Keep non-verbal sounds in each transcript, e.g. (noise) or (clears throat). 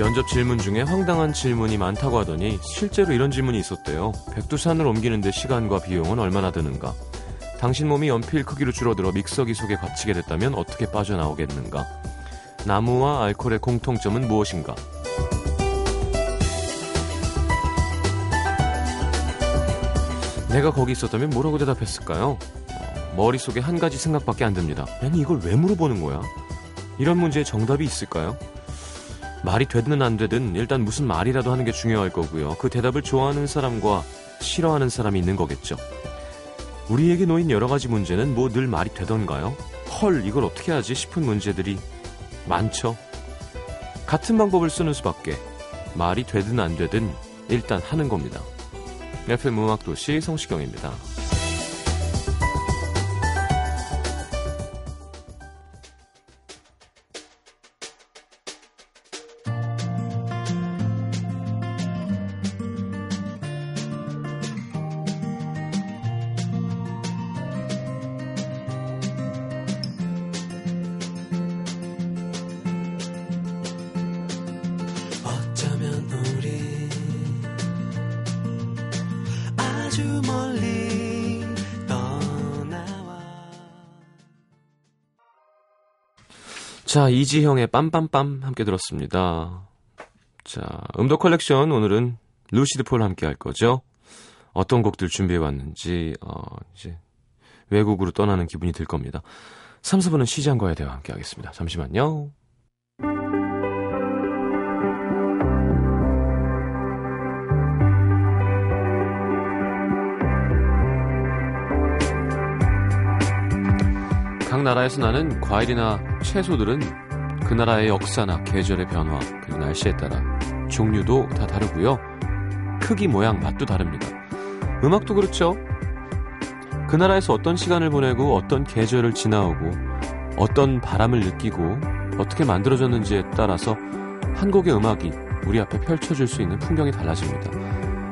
면접 질문 중에 황당한 질문이 많다고 하더니 실제로 이런 질문이 있었대요. 백두산을 옮기는데 시간과 비용은 얼마나 드는가? 당신 몸이 연필 크기로 줄어들어 믹서기 속에 갇히게 됐다면 어떻게 빠져나오겠는가? 나무와 알코올의 공통점은 무엇인가? 내가 거기 있었다면 뭐라고 대답했을까요? 어, 머릿속에 한 가지 생각밖에 안 듭니다. 아니 이걸 왜 물어보는 거야? 이런 문제에 정답이 있을까요? 말이 되든 안 되든 일단 무슨 말이라도 하는 게 중요할 거고요. 그 대답을 좋아하는 사람과 싫어하는 사람이 있는 거겠죠. 우리에게 놓인 여러 가지 문제는 뭐 늘 말이 되던가요? 헐, 이걸 어떻게 하지 싶은 문제들이 많죠. 같은 방법을 쓰는 수밖에 말이 되든 안 되든 일단 하는 겁니다. FM 음악도시 성시경입니다. 자, 이지형의 빰빰빰 함께 들었습니다. 자, 음도 컬렉션 오늘은 루시드 폴 함께 할 거죠. 어떤 곡들 준비해 왔는지 어, 이제 외국으로 떠나는 기분이 들 겁니다. 3, 4부는 시장과의 대화 함께 하겠습니다. 잠시만요. 각 나라에서 나는 과일이나 채소들은 그 나라의 역사나 계절의 변화 그리고 날씨에 따라 종류도 다 다르고요. 크기, 모양, 맛도 다릅니다. 음악도 그렇죠. 그 나라에서 어떤 시간을 보내고 어떤 계절을 지나오고 어떤 바람을 느끼고 어떻게 만들어졌는지에 따라서 한 곡의 음악이 우리 앞에 펼쳐질 수 있는 풍경이 달라집니다.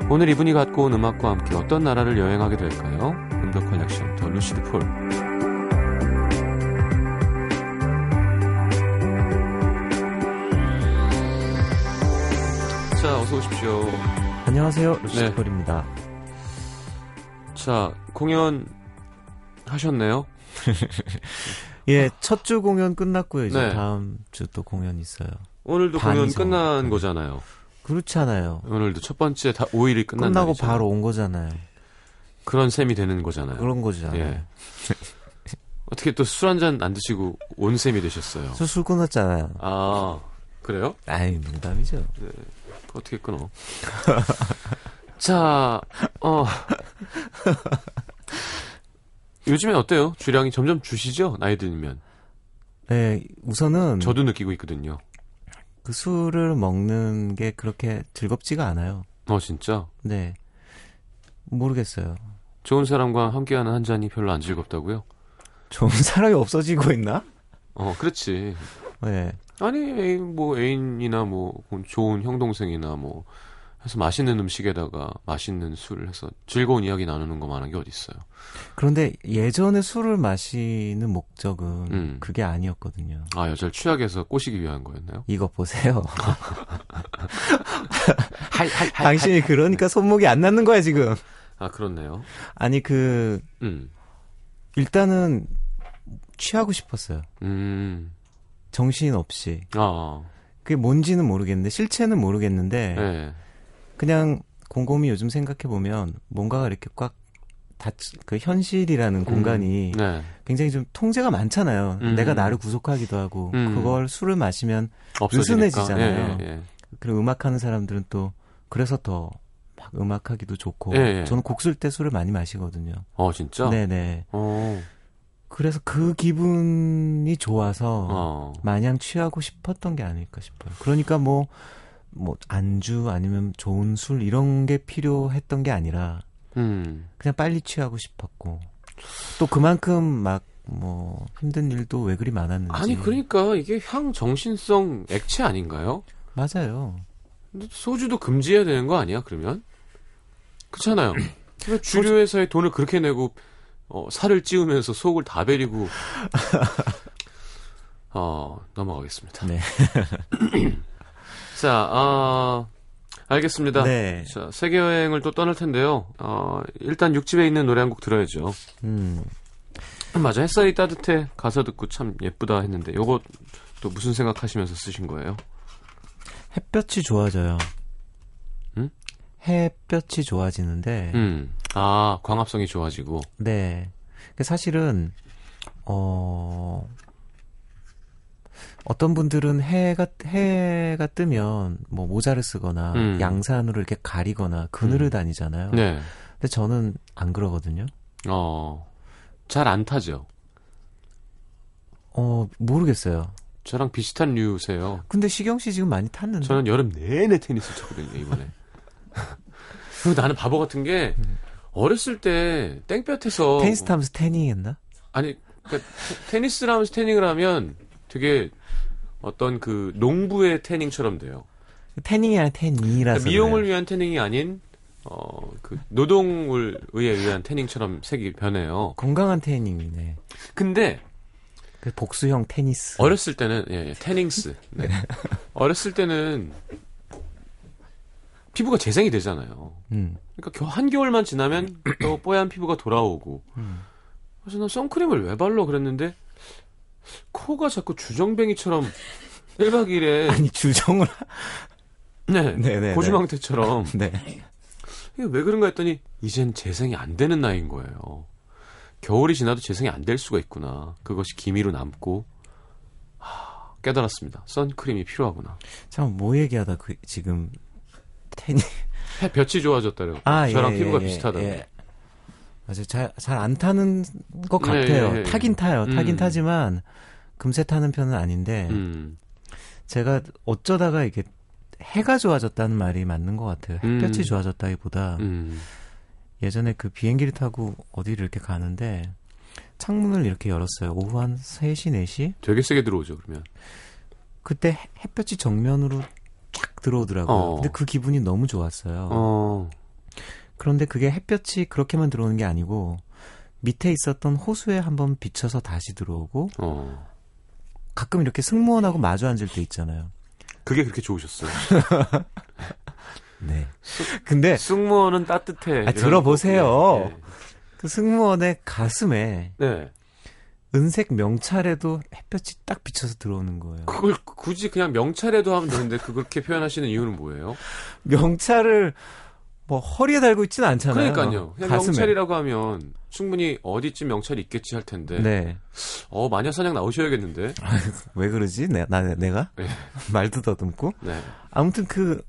오늘 이분이 갖고 온 음악과 함께 어떤 나라를 여행하게 될까요? 음도 컬렉션 The 루시드 폴. 어서 오십시오. 안녕하세요. 루시폴입니다. 자, 공연 하셨네요? (laughs) 예, 첫 주 공연 끝났고요. 이제 네. 다음 주 또 공연 있어요. 오늘도 반 공연 이상. 끝난 네. 거잖아요. 그렇지 않아요. 오늘도 첫 번째 다 5일이 끝난 끝나고 날이잖아요. 바로 온 거잖아요. 그런 셈이 되는 거잖아요. 그런 거잖아요. 예. (laughs) 어떻게 또 술 한 잔 안 드시고 온 셈이 되셨어요? 저 술 끊었잖아요. 아, 그래요? 아이, 농담이죠. 어떻게 끊어? (laughs) 자, 어. 요즘엔 어때요? 주량이 점점 주시죠? 나이 들면. 네, 우선은 저도 느끼고 있거든요. 그 술을 먹는 게 그렇게 즐겁지가 않아요. 어, 진짜? 네. 모르겠어요. 좋은 사람과 함께하는 한 잔이 별로 안 즐겁다고요? 좋은 사람이 없어지고 있나? 어, 그렇지. 네. 아니, 애인, 뭐, 애인이나 뭐, 좋은 형 동생이나 뭐, 해서 맛있는 음식에다가 맛있는 술을 해서 즐거운 이야기 나누는 것만한 게 어딨어요. 그런데 예전에 술을 마시는 목적은 음. 그게 아니었거든요. 아, 여자를 취하게 해서 꼬시기 위한 거였나요? 이거 보세요. 할, 할, 할, 당신이 그러니까 손목이 안 낫는 거야, 지금. 아, 그렇네요. 아니, 그, 음, 일단은 취하고 싶었어요. 음, 정신 없이. 아, 그게 뭔지는 모르겠는데, 실체는 모르겠는데, 네. 그냥 곰곰이 요즘 생각해 보면, 뭔가가 이렇게 꽉, 닫, 그 현실이라는 공간이 네. 굉장히 좀 통제가 많잖아요. 음. 내가 나를 구속하기도 하고, 음. 그걸 술을 마시면, 없어지니까. 느슨해지잖아요. 예, 예, 예. 그리고 음악하는 사람들은 또, 그래서 더, 막 음악하기도 좋고, 예, 예. 저는 곡 쓸 때 술을 많이 마시거든요. 어, 진짜? 네네. 어, 그래서 그 기분이 좋아서 어. 마냥 취하고 싶었던 게 아닐까 싶어요. 그러니까 뭐, 뭐, 안주 아니면 좋은 술 이런 게 필요했던 게 아니라 음, 그냥 빨리 취하고 싶었고 또 그만큼 막 뭐 힘든 일도 왜 그리 많았는지. 아니, 그러니까 이게 향 정신성 액체 아닌가요? 맞아요. 소주도 금지해야 되는 거 아니야, 그러면? 그렇잖아요. (clears throat) 왜 주류 회사에 돈을 그렇게 내고, 어, 살을 찌우면서 속을 다 베리고, (laughs) 어, 넘어가겠습니다. 네. (clears throat) 자, 아, 알겠습니다. 네. 자, 세계 여행을 또 떠날 텐데요. 어, 일단 육집에 있는 노래 한 곡 들어야죠. 음. 맞아. 햇살이 따뜻해. 가사 듣고 참 예쁘다 했는데 요거 또 무슨 생각하시면서 쓰신 거예요? 햇볕이 좋아져요. 음? 햇볕이 좋아지는데, 음. 아, 광합성이 좋아지고. 네. 그 사실은, 어, 어떤 분들은 해가, 해가 뜨면, 뭐, 모자를 쓰거나, 음. 양산으로 이렇게 가리거나, 그늘을 음. 다니잖아요. 네. 근데 저는 안 그러거든요. 어. 잘 안 타죠. 어, 모르겠어요. 저랑 비슷한 류세요. 근데 시경 씨 지금 많이 탔는데. 저는 여름 내내 테니스 쳤거든요, 이번에. (laughs) 그리고 나는 바보 같은 게, 어렸을 때 땡볕에서. 테니스 타면서 태닝 했나? 아니, 그러니까 테- 테니스를 하면서 태닝을 하면 되게 어떤 그 농부의 태닝처럼 돼요. 태닝이 아니라 태닝이라서. 그러니까 미용을. 위한 태닝이 아닌, 어, 그 노동을 의한 태닝처럼 색이 변해요. 건강한 태닝이네. 근데 그 복수형 테니스. 어렸을 때는, 예, 예, 태닝스. 네. (laughs) 어렸을 때는 피부가 재생이 되잖아요. 음. 그러니까 겨- 한겨울만 지나면 또 뽀얀 피부가 돌아오고. 음. 그래서 난 선크림을 왜 발라 그랬는데 코가 자꾸 주정뱅이처럼 1박 2일에 (laughs) 아니 주정을 (laughs) 네, 네네. 고주망태처럼 네. 이게 왜 그런가 했더니 이젠 재생이 안 되는 나이인 거예요. 겨울이 지나도 재생이 안 될 수가 있구나. 그것이 기미로 남고 하, 깨달았습니다. 선크림이 필요하구나. 잠깐 뭐 얘기하다 그 지금 태닝 햇볕이 좋아졌다요. 아, 저랑 예, 피부가 예, 비슷하다고. 예. 맞아요. 잘 잘 안 타는 것 네, 같아요. 예, 예. 타긴 타요. 타긴 음. 타지만 금세 타는 편은 아닌데 음. 제가 어쩌다가 이게 해가 좋아졌다는 말이 맞는 것 같아요. 햇볕이 음. 좋아졌다기보다 음. 예전에 그 비행기를 타고 어디를 이렇게 가는데 창문을 이렇게 열었어요. 오후 한 3시, 4시? 되게 세게 들어오죠, 그러면. 그때 해- 햇볕이 정면으로 쫙 들어오더라고요. 어. 근데 그 기분이 너무 좋았어요. 어. 그런데 그게 햇볕이 그렇게만 들어오는 게 아니고 밑에 있었던 호수에 한번 비쳐서 다시 들어오고 어. 가끔 이렇게 승무원하고 마주 앉을 때 있잖아요. 그게 그렇게 좋으셨어요. (laughs) 네. 근데 승무원은 따뜻해. 아, 들어보세요. 거. 그 승무원의 가슴에 네. 네. 은색 명찰에도 햇볕이 딱 비쳐서 들어오는 거예요. 그걸 굳이 그냥 명찰에도 하면 되는데 그렇게 표현하시는 이유는 뭐예요? 명찰을 뭐 허리에 달고 있지는 않잖아요. 그러니까요. 그냥 가슴에. 명찰이라고 하면 충분히 어디쯤 명찰이 있겠지 할 텐데. 네. 어 마녀 사냥 나오셔야겠는데. (laughs) 왜 그러지? 내, 나, 내가? 네. (laughs) 말도 더듬고? 네. 아무튼 그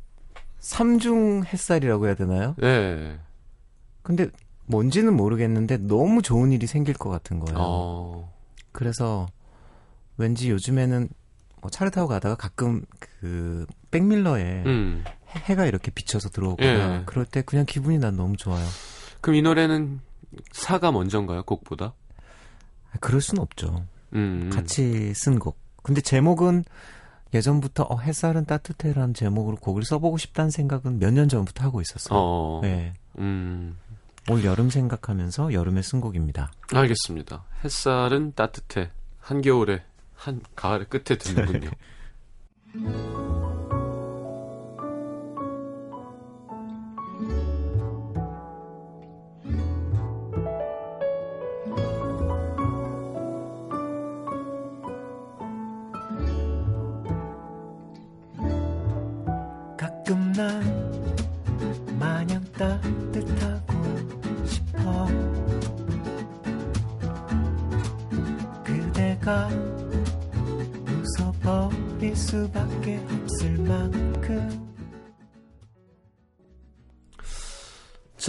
삼중 햇살이라고 해야 되나요? 네. 근데 뭔지는 모르겠는데 너무 좋은 일이 생길 것 같은 거예요. 어. 그래서 왠지 요즘에는 뭐 차를 타고 가다가 가끔 그 백밀러에 음. 해- 해가 이렇게 비쳐서 들어오거나 예. 그럴 때 그냥 기분이 난 너무 좋아요. 그럼 이 노래는 사가 먼저인가요? 곡보다? 아, 그럴 순 없죠. 음. 같이 쓴 곡. 근데 제목은 예전부터 어, 햇살은 따뜻해라는 제목으로 곡을 써보고 싶다는 생각은 몇 년 전부터 하고 있었어요. 어. 네. 음. 올 여름 생각하면서 여름에 쓴 곡입니다. 알겠습니다. 햇살은 따뜻해. 한겨울에 한 가을 끝에 듣는군요. (laughs)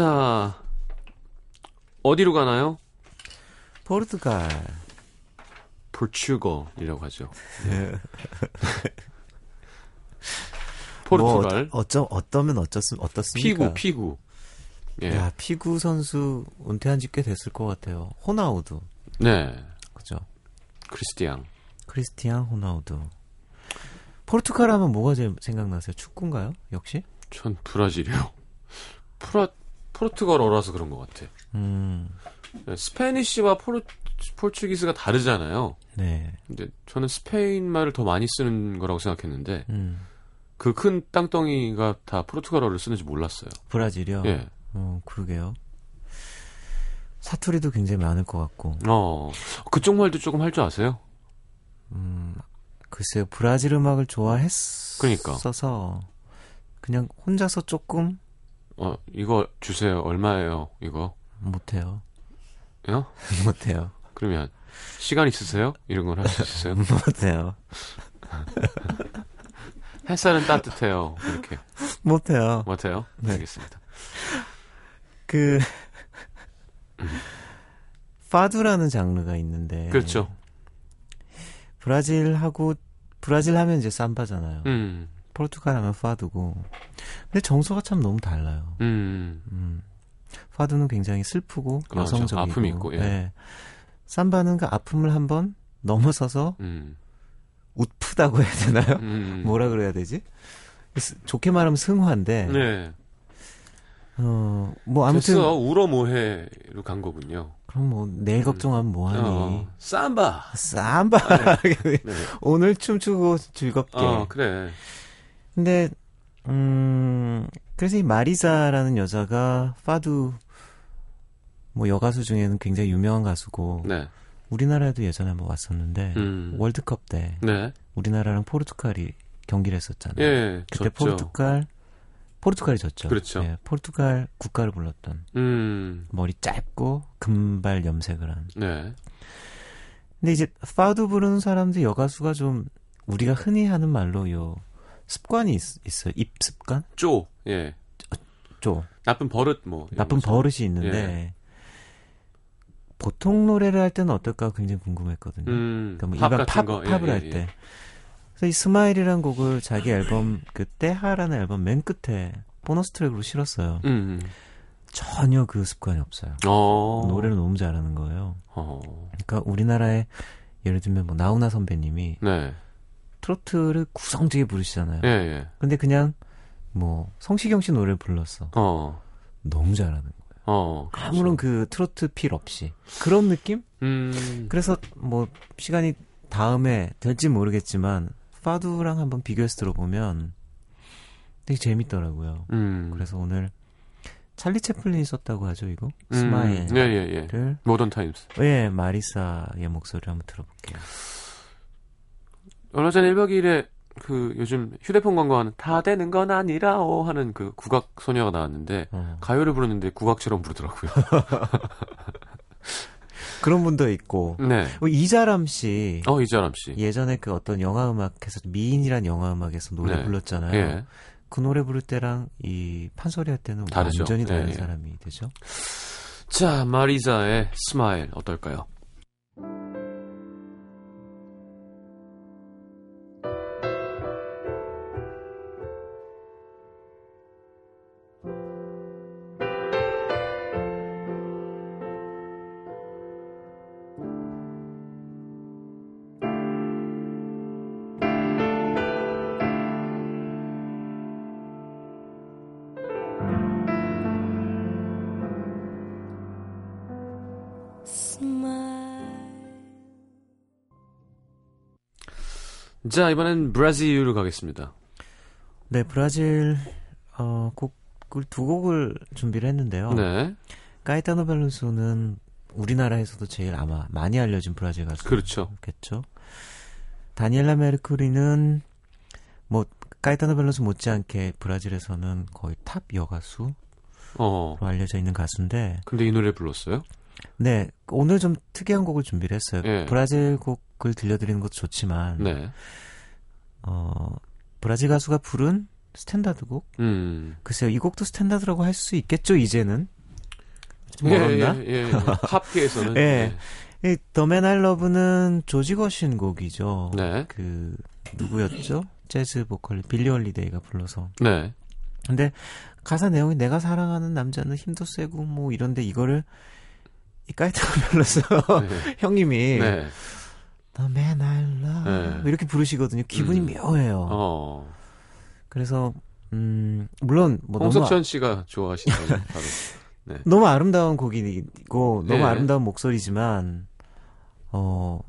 자, 어디로 가나요? 포르투갈 포르투갈이라고 하죠. 네. (laughs) 포르투갈. 뭐 어쩌 어떠면 어쩌 어떻습니까? 피구, 피구. 예. 야 피구 선수 은퇴한 지 꽤 됐을 것 같아요. 호나우두 네. 그죠? 크리스티앙. 크리스티안 호나우두. 포르투갈 하면 뭐가 제일 생각나세요? 축구인가요? 역시? 전 브라질이요. (laughs) 프라, 포르투갈어라서 그런 것 같아. 음, 네, Spanish와 Portu, Portuguese가 다르잖아요. 네. 근데 저는 스페인 말을 더 많이 쓰는 거라고 생각했는데, 음. 그큰 땅덩이가 다 포르투갈어를 쓰는지 몰랐어요. 브라질이요. 예. 어, 그러게요. 사투리도 굉장히 많을 것 같고. 어. 그쪽 말도 조금 할 줄 아세요? 음, 글쎄요. 브라질 음악을 좋아했어서 그러니까. 그냥 혼자서 조금 어, 이거 주세요. 얼마예요? 이거. 못해요. 요? (laughs) 못해요. 그러면 시간 있으세요? 이런 걸 할 수 있으세요? (laughs) 못해요. (laughs) 햇살은 따뜻해요. 이렇게. 못해요. 못해요? 네. 알겠습니다. 그 파두라는 장르가 있는데 그렇죠. 브라질하고 브라질 하면 이제 삼바잖아요. 음. 포르투갈 하면 파두고. 근데 정서가 참 너무 달라요. 음. 음. 파두는 굉장히 슬프고 그렇죠. 여성적이고 아픔이 있고, 예. 네. 삼바는 그 아픔을 한번 넘어서서 음. 웃프다고 해야 되나요? 음. 뭐라 그래야 되지? 스- 좋게 말하면 승화인데 네. 어, 뭐 아무튼 됐어. 울어 뭐해로 간 거군요. 그럼 뭐 내일 걱정하면 뭐 하니? 어. 삼바. 삼바 네. (laughs) 오늘 춤추고 즐겁게. 어, 그래. 근데 음 그래서 이 마리사라는 여자가 파두 뭐 여가수 중에는 굉장히 유명한 가수고 네. 우리나라에도 예전에 한번 왔었는데 음. 월드컵 때 네. 우리나라랑 포르투갈이 경기를 했었잖아요. 예. 그때 졌죠. 포르투갈 포르투갈이 졌죠. 그렇죠. 예, 포르투갈 국가를 불렀던 음. 머리 짧고 금발 염색을 한. 네. 근데 이제 파두 부르는 사람들 여가수가 좀 우리가 흔히 하는 말로 요 습관이 있, 어요 입습관? 쪼. 예. 좀 나쁜 버릇 뭐. 나쁜 거죠. 버릇이 있는데 보통 노래를 할 때는 어떨까 굉장히 궁금했거든요. 음. 그러니까 뭐팝 일반 팝, 거. 예, 팝을 예, 할 예. 때. 그래서 이 Smile이라는 곡을 자기 앨범 그 Terra라는 앨범 맨 끝에 보너스 트랙으로 실었어요. 음. 전혀 그 습관이 없어요. 어. 노래를 너무 잘하는 거예요. 어. 그러니까 우리나라에 예를 들면 뭐 나훈아 선배님이 네. 트로트를 구성지게 부르시잖아요. 예, 예. 근데 그냥 뭐 성시경 씨 노래를 불렀어. 어. 너무 잘하는 거예요. 어. 그렇죠. 아무런 그 트로트 feel 없이 그런 느낌? 음. 그래서 뭐 시간이 다음에 될지 모르겠지만 파두랑 한번 비교해서 들어보면 되게 재밌더라고요. 음. 그래서 오늘 찰리 채플린이 썼다고 하죠 이거 음. Smile을 예, 예, 예. Modern Times. 예 마리사의 목소리 한번 들어볼게요. 얼마 전에 1박 2일에 그 요즘 휴대폰 광고하는 다 되는 건 아니라오 하는 그 국악 소녀가 나왔는데 어. 가요를 부르는데 국악처럼 부르더라고요. (laughs) 그런 분도 있고 네. 뭐 이자람 씨 어, 이자람 씨. 예전에 그 어떤 영화 음악에서 미인이란 영화 음악에서 노래 네. 불렀잖아요. 예. 그 노래 부를 때랑 이 판소리 할 때는 다르죠. 완전히 다른 예, 예. 사람이 되죠. 자, 마리자의 Smile 어떨까요? 자, 이번엔 브라질로 가겠습니다. 네, 브라질 어, 곡을 두 곡을 준비를 했는데요. 네. 까이타노 벨루스는 우리나라에서도 제일 아마 많이 알려진 브라질 그렇죠. 가수겠죠. 다니엘라 메르쿠리는 뭐 까이타노 벨루스 못지않게 브라질에서는 거의 top 여가수로 어. 알려져 있는 가수인데 근데 이 노래 불렀어요? 네, 오늘 좀 특이한 곡을 준비를 했어요. 예. 브라질 곡 을 들려드리는 것도 좋지만 네. 어, 브라질 가수가 부른 스탠다드 곡 음. 글쎄요, 이 곡도 스탠다드라고 할 수 있겠죠, 이제는? 좀 예, 멀었나? 예, 예. 팝계에서는. (laughs) 예. 이 The Man I Love는 조지 거슈윈 곡이죠. 네. 그 누구였죠? 재즈 보컬 빌리 홀리데이가 불러서. 네. 근데 가사 내용이 내가 사랑하는 남자는 힘도 세고 뭐 이런데 이거를 이 까이타가 (laughs) 불러서 네. 형님이 네. The Man I Love 네. 이렇게 부르시거든요. 기분이 음. 묘해요. 어. 그래서 음 물론 뭐 너무 홍석천 씨가 좋아하시는 바로. (laughs) 너무 아름다운 곡이고 너무 예. 아름다운 목소리지만 어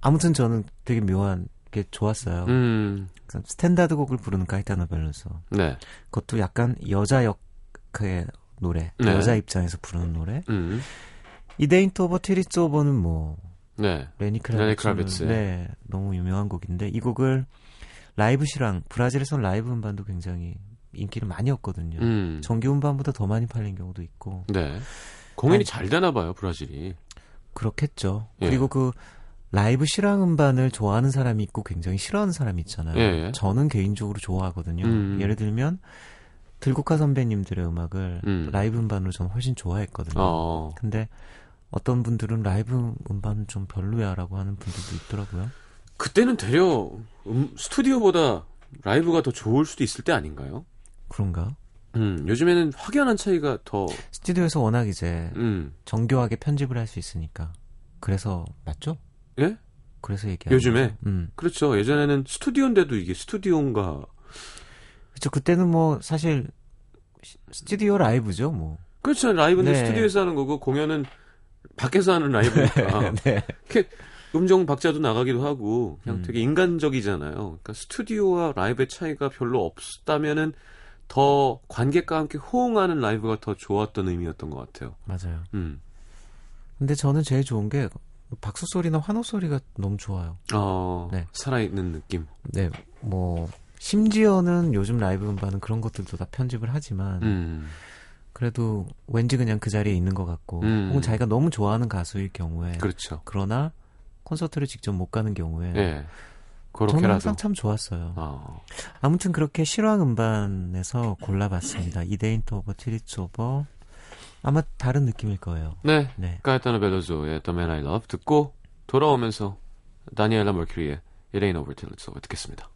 아무튼 저는 되게 묘한 게 좋았어요. 음, 스탠다드 곡을 부르는 카이타노 벨로소. 네. 그것도 약간 여자 역의 노래, 네. 여자 입장에서 부르는 노래. 음, It Ain't Over 'Til It's Over는 뭐 네. 레니 크라비츠 크라비츠. 네 너무 유명한 곡인데 이 곡을 라이브 실황 브라질에선 라이브 음반도 굉장히 인기를 많이 얻거든요. 음, 정규 음반보다 더 많이 팔린 경우도 있고 네. 공연이 아니, 잘 되나 봐요, 브라질이. 그렇겠죠. 예. 그리고 그 라이브 실황 음반을 좋아하는 사람이 있고 굉장히 싫어하는 사람이 있잖아요. 예, 예. 저는 개인적으로 좋아하거든요. 음. 예를 들면 들국화 선배님들의 음악을 음. 라이브 음반으로 저는 훨씬 좋아했거든요. 어. 근데 어떤 분들은 라이브 음반은 좀 별로야라고 하는 분들도 있더라고요. 그때는 되려 음, 스튜디오보다 라이브가 더 좋을 수도 있을 때 아닌가요? 그런가? 음, 요즘에는 확연한 차이가 더, 스튜디오에서 워낙 이제 음, 정교하게 편집을 할 수 있으니까. 그래서 맞죠? 예? 그래서 얘기하는 요즘에? 거죠. 음. 그렇죠. 예전에는 스튜디오인데도 이게 스튜디오인가. 그렇죠. 그때는 뭐 사실 시- 스튜디오 라이브죠, 뭐. 그렇죠. 라이브는 네. 스튜디오에서 하는 거고, 공연은 밖에서 하는 라이브니까. (laughs) 네. 음정 박자도 나가기도 하고, 그냥 음. 되게 인간적이잖아요. 그러니까 스튜디오와 라이브의 차이가 별로 없다면은 더 관객과 함께 호응하는 라이브가 더 좋았던 의미였던 것 같아요. 맞아요. 음. 근데 저는 제일 좋은 게 박수 소리나 환호 소리가 너무 좋아요. 어, 네. 살아있는 느낌. 네, 뭐 심지어는 요즘 라이브 음반은 그런 것들도 다 편집을 하지만 음. 그래도 왠지 그냥 그 자리에 있는 것 같고 음. 혹은 자기가 너무 좋아하는 가수일 경우에 그렇죠. 그러나 콘서트를 직접 못 가는 경우에 예. 저는 그렇게라도. 항상 참 좋았어요. 어. 아무튼 그렇게 실황 음반에서 골라봤습니다. 티리츠 오버 아마 다른 느낌일 거예요. 네. 네. 까에타노 벨로조의 The Man I Love 듣고 돌아오면서 다니엘라 머큐리의 It Ain't Over Till It's Over 듣겠습니다.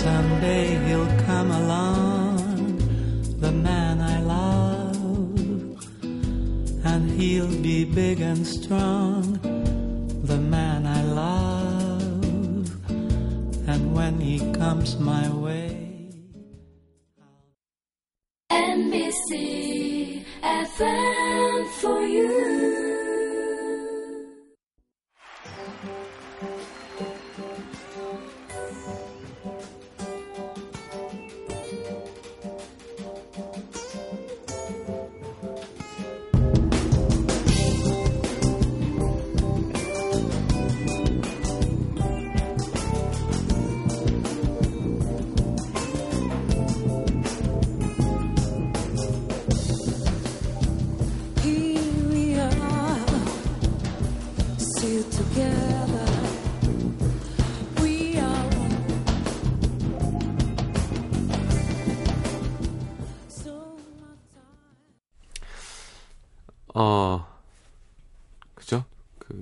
Someday he'll come along, the man I love, and he'll be big and strong, the man I love. And when he comes my way,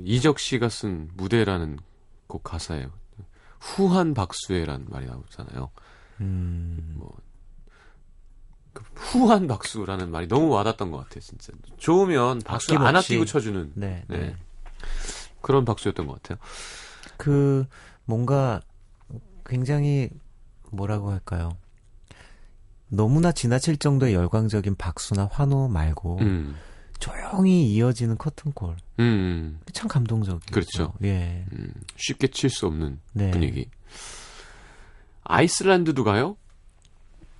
이적 씨가 쓴 무대라는 곡 가사예요. 후한 박수에란 말이 나오잖아요. 음, 뭐, 그 후한 박수라는 말이 너무 와닿던 것 같아요, 진짜. 좋으면 박수 안. 아끼고 쳐주는 네, 네. 네. 그런 박수였던 것 같아요. 그 뭔가 굉장히 뭐라고 할까요? 너무나 지나칠 정도의 열광적인 박수나 환호 말고 음, 조용히 이어지는 커튼콜 음, 참 감동적이죠. 그렇죠. 예, 음, 쉽게 칠 수 없는 네. 분위기. 아이슬란드도 가요?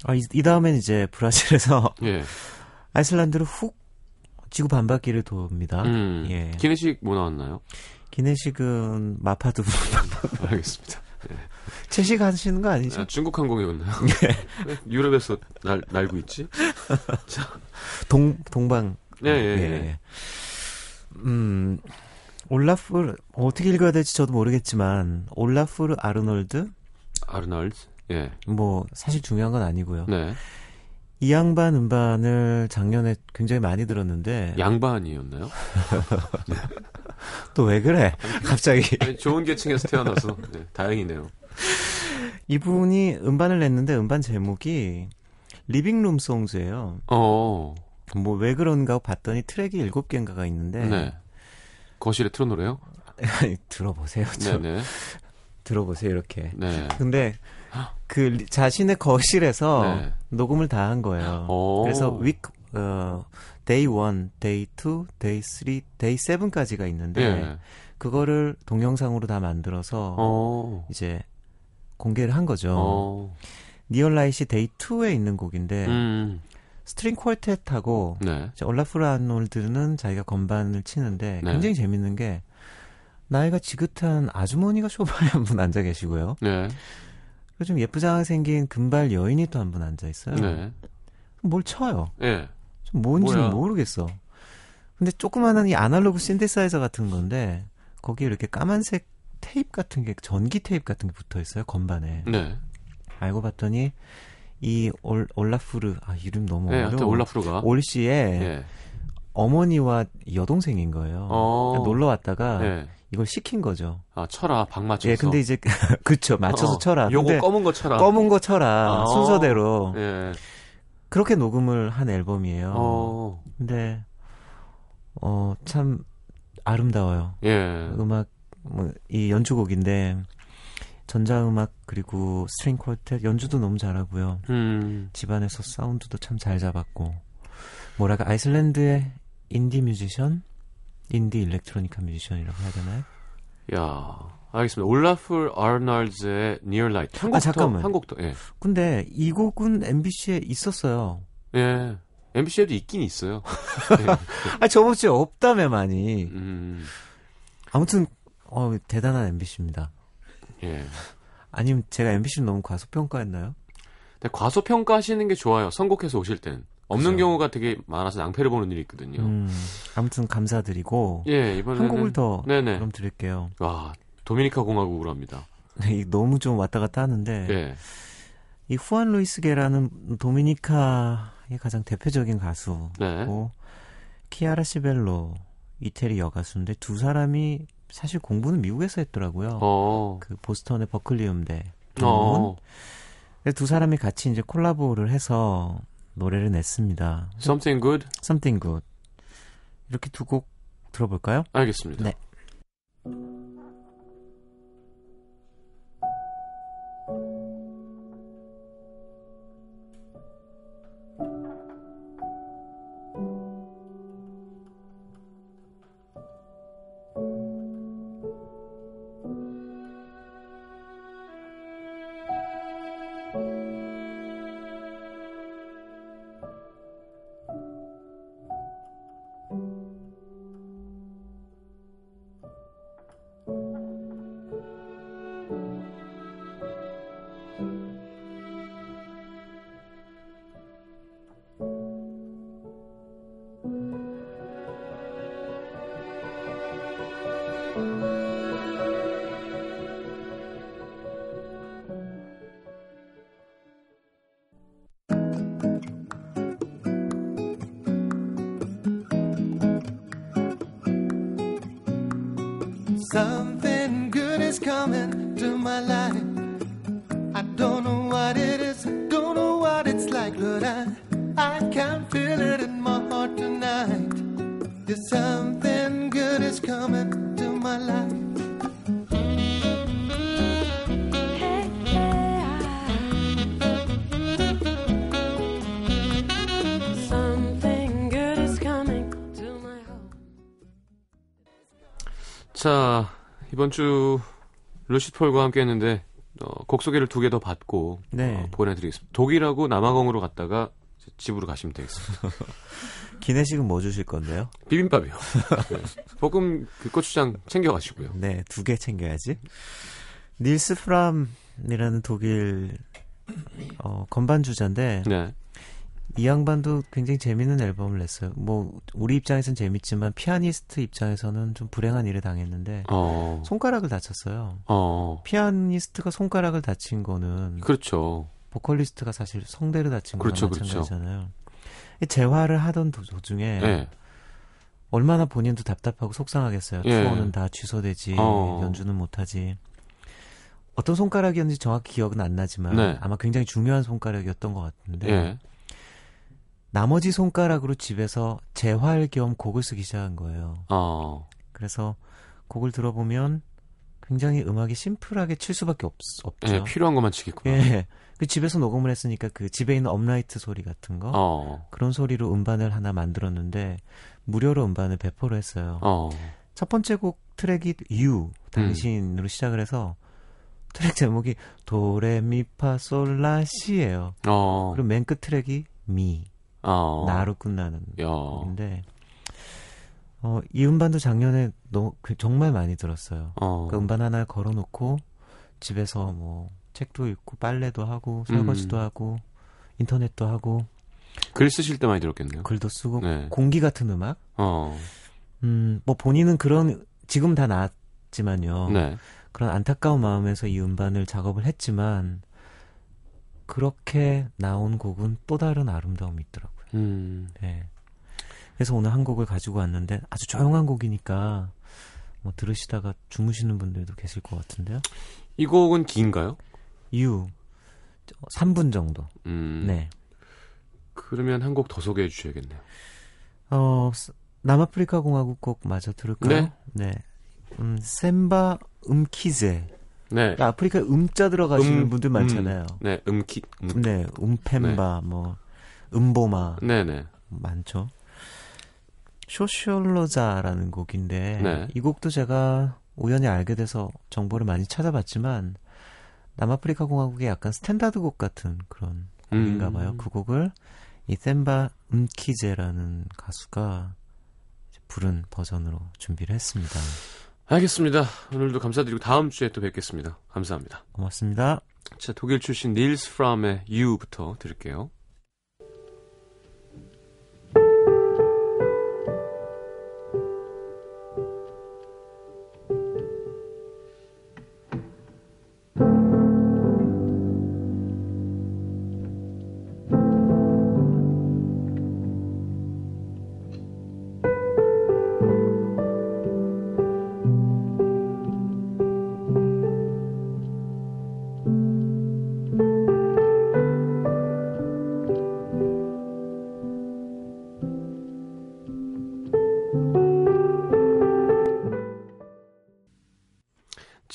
아, 이, 이 다음엔 이제 브라질에서 (laughs) 예. 아이슬란드를 훅 지구 반바퀴를 돕니다. 음, 예. 기내식 뭐 나왔나요? 기내식은 마파두 (laughs) 알겠습니다. 채식 하시는 거 아니죠? 아, 중국 항공이었나요? (laughs) 왜 유럽에서 날, 날고 있지? 동 동방. 네, 예, 예. 음 올라프 어떻게 읽어야 될지 저도 모르겠지만 올라프르 아르놀드 아르널드. 예. 뭐 사실 중요한 건 아니고요. 네. 이 양반 음반을 작년에 굉장히 많이 들었는데 양반이었나요? (laughs) 또왜 그래? 갑자기 아니, 좋은 계층에서 태어나서 네, 다행이네요. 이분이 음반을 냈는데 음반 제목이 Living Room Songs예요. 어, 뭐 왜 그런가 하고 봤더니 트랙이 일곱 개인가가 있는데 네. 거실에 틀어놓으래요? (laughs) 들어보세요. 좀. 네네. 들어보세요 이렇게. 네. 근데 그 리- 자신의 거실에서 네. 녹음을 다 한 거예요. 오. 그래서 week 어 day 1, day 2, day 3, day 7까지가 있는데 예. 그거를 동영상으로 다 만들어서 어. 이제 공개를 한 거죠. 어. Near Light이 day 2에 있는 곡인데 음. string quartet하고 네. 이제 올라프르 아놀드는 자기가 건반을 치는데 네. 굉장히 재밌는 게 나이가 지긋한 아주머니가 소파에 (laughs) 한 분 앉아 계시고요. 네. 그리고 좀 예쁘장하게 생긴 금발 여인이 또 한 분 앉아 있어요. 네. 뭘 쳐요. 예. 좀 뭔지는 뭐야? 모르겠어. 근데 조그마한 이 아날로그 신데사이저 같은 건데 거기에 이렇게 까만색 테이프 같은 게 전기 테이프 같은 게 붙어 있어요 건반에. 네. 알고 봤더니 이 올, 올라프르 아 이름 너무 네, 어려워. 하여튼 올라프로가. 올 씨의 예. 어머니와 여동생인 거예요. 어. 놀러 왔다가 예. 이걸 시킨 거죠. 아, 쳐라. 박 맞춰서. 예, 근데 이제 (laughs) 그쵸 맞춰서 어, 쳐라. 요거 검은 거 쳐라. 검은 거 쳐라 아. 순서대로 예. 그렇게 녹음을 한 앨범이에요. 어. 근데 어 참 아름다워요. 예. 음악 뭐 이 연주곡인데 전자음악 그리고 string quartet 연주도 너무 잘하고요. 음. 집안에서 사운드도 참 잘 잡았고 뭐랄까 아이슬란드의 인디 뮤지션, 인디 일렉트로니카 뮤지션이라고 해야 되나요? 야. 알겠습니다. 올라프 아르날즈의 Near Light. 한곡 아, 잠깐만. 더, 한곡 더. 예. 근데 이 곡은 MBC에 있었어요. 예. MBC에도 있긴 있어요. (laughs) 아 저번 주에 없다며 많이. 음. 아무튼 어 대단한 MBC입니다. 예. 아니면 제가 MBC를 너무 과소평가했나요? 근데 과소평가하시는 게 좋아요. 선곡해서 오실 땐. 없는 그죠. 경우가 되게 많아서 낭패를 보는 일이 있거든요. 음, 아무튼 감사드리고 예, 이번에는 한 곡을 더 네네. 그럼 드릴게요. 와, 도미니카 공화국으로 합니다. (laughs) 이 너무 좀 왔다 갔다 하는데 예. 이 후안 루이스 게라는 도미니카의 가장 대표적인 가수고 네. 키아라 시벨로 이태리 여가수인데 두 사람이 사실 공부는 미국에서 했더라고요. 어. 그 보스턴의 버클리 음대. 어. 두 사람이 같이 이제 콜라보를 해서 노래를 냈습니다. Something good? Something Good. 이렇게 두 곡 들어볼까요? 알겠습니다. 네. Something good is coming to my life. I don't know what it is, don't know what it's like, but I, I can feel it in my heart tonight. There's something good is coming to my life. 자, 이번 주 루시 폴과 함께 했는데, 어, 곡 소개를 두 개 더 받고, 네. 어, 보내드리겠습니다. 독일하고 남아공으로 갔다가 집으로 가시면 되겠습니다. (laughs) 기내식은 뭐 주실 건데요? 비빔밥이요. 네. 볶음 그 고추장 챙겨가시고요. 네, 두 개 챙겨야지. 닐스 프람이라는 독일 어, 건반 주자인데 네. 이 양반도 굉장히 재밌는 앨범을 냈어요. 뭐 우리 입장에선 재밌지만 피아니스트 입장에서는 좀 불행한 일을 당했는데 어, 손가락을 다쳤어요. 어, 피아니스트가 손가락을 다친 거는 그렇죠. 보컬리스트가 사실 성대를 다친 거랑 그렇죠, 그렇죠. 마찬가지잖아요. 이 재활을 하던 도, 도중에 예. 얼마나 본인도 답답하고 속상하겠어요. 예. 투어는 다 취소되지, 어. 연주는 못하지. 어떤 손가락이었는지 정확히 기억은 안 나지만 네. 아마 굉장히 중요한 손가락이었던 것 같은데 예. 나머지 손가락으로 집에서 재활 겸 곡을 쓰기 시작한 거예요. 어, 그래서 곡을 들어보면 굉장히 음악이 심플하게 칠 수밖에 없, 없죠. 예, 필요한 것만 치겠구나. 예. 그 집에서 녹음을 했으니까 그 집에 있는 업라이트 소리 같은 거 어. 그런 소리로 음반을 하나 만들었는데 무료로 음반을 배포를 했어요. 어. 첫 번째 곡 트랙이 You 당신으로 시작을 해서 트랙 제목이 도레미파솔라시예요. 어. 그리고 맨 끝 트랙이 Me 어. 나로 끝나는 야. 곡인데 어, 이 음반도 작년에 너무 그- 정말 많이 들었어요. 어. 그 음반 하나 걸어놓고 집에서 뭐 책도 읽고 빨래도 하고 설거지도 음. 하고 인터넷도 하고 글 쓰실 때 많이 들었겠네요. 글도 쓰고 네. 공기 같은 음악. 어. 음, 뭐 본인은 그런 지금 다 나았지만요. 네. 그런 안타까운 마음에서 이 음반을 작업을 했지만 그렇게 나온 곡은 또 다른 아름다움이 있더라고요. 음. 네. 그래서 오늘 한 곡을 가지고 왔는데 아주 조용한 곡이니까 뭐 들으시다가 주무시는 분들도 계실 것 같은데요. 이 곡은 긴가요? You 3분 정도. 음. 네. 그러면 한 곡 더 소개해 주셔야겠네요. 어 스- 남아프리카 공화국 곡 마저 들을까요? 네. 음, 셈바 음키제. 네. 아프리카 음자 들어가시는 음, 분들 많잖아요. 네, 음키. 음. 네, 음펜바 뭐 음보마 네, 네. 많죠. Shosholoza라는 곡인데 네. 이 곡도 제가 우연히 알게 돼서 정보를 많이 찾아봤지만 남아프리카 공화국의 약간 스탠다드 곡 같은 그런 곡인가 봐요. 음. 그 곡을 이 셈바 음키제라는 가수가 부른 버전으로 준비를 했습니다. 알겠습니다. 오늘도 감사드리고 다음 주에 또 뵙겠습니다. 감사합니다. 고맙습니다. 자, 독일 출신 닐스 프람의 You부터 들을게요.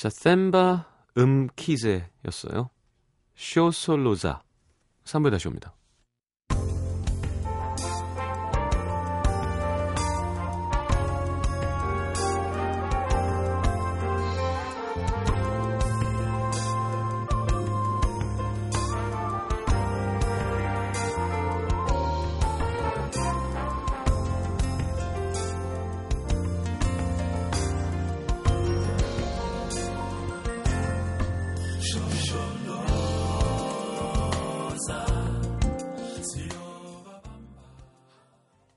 자, 셈바 음키제였어요. 쇼솔로자. 3부에 다시 옵니다.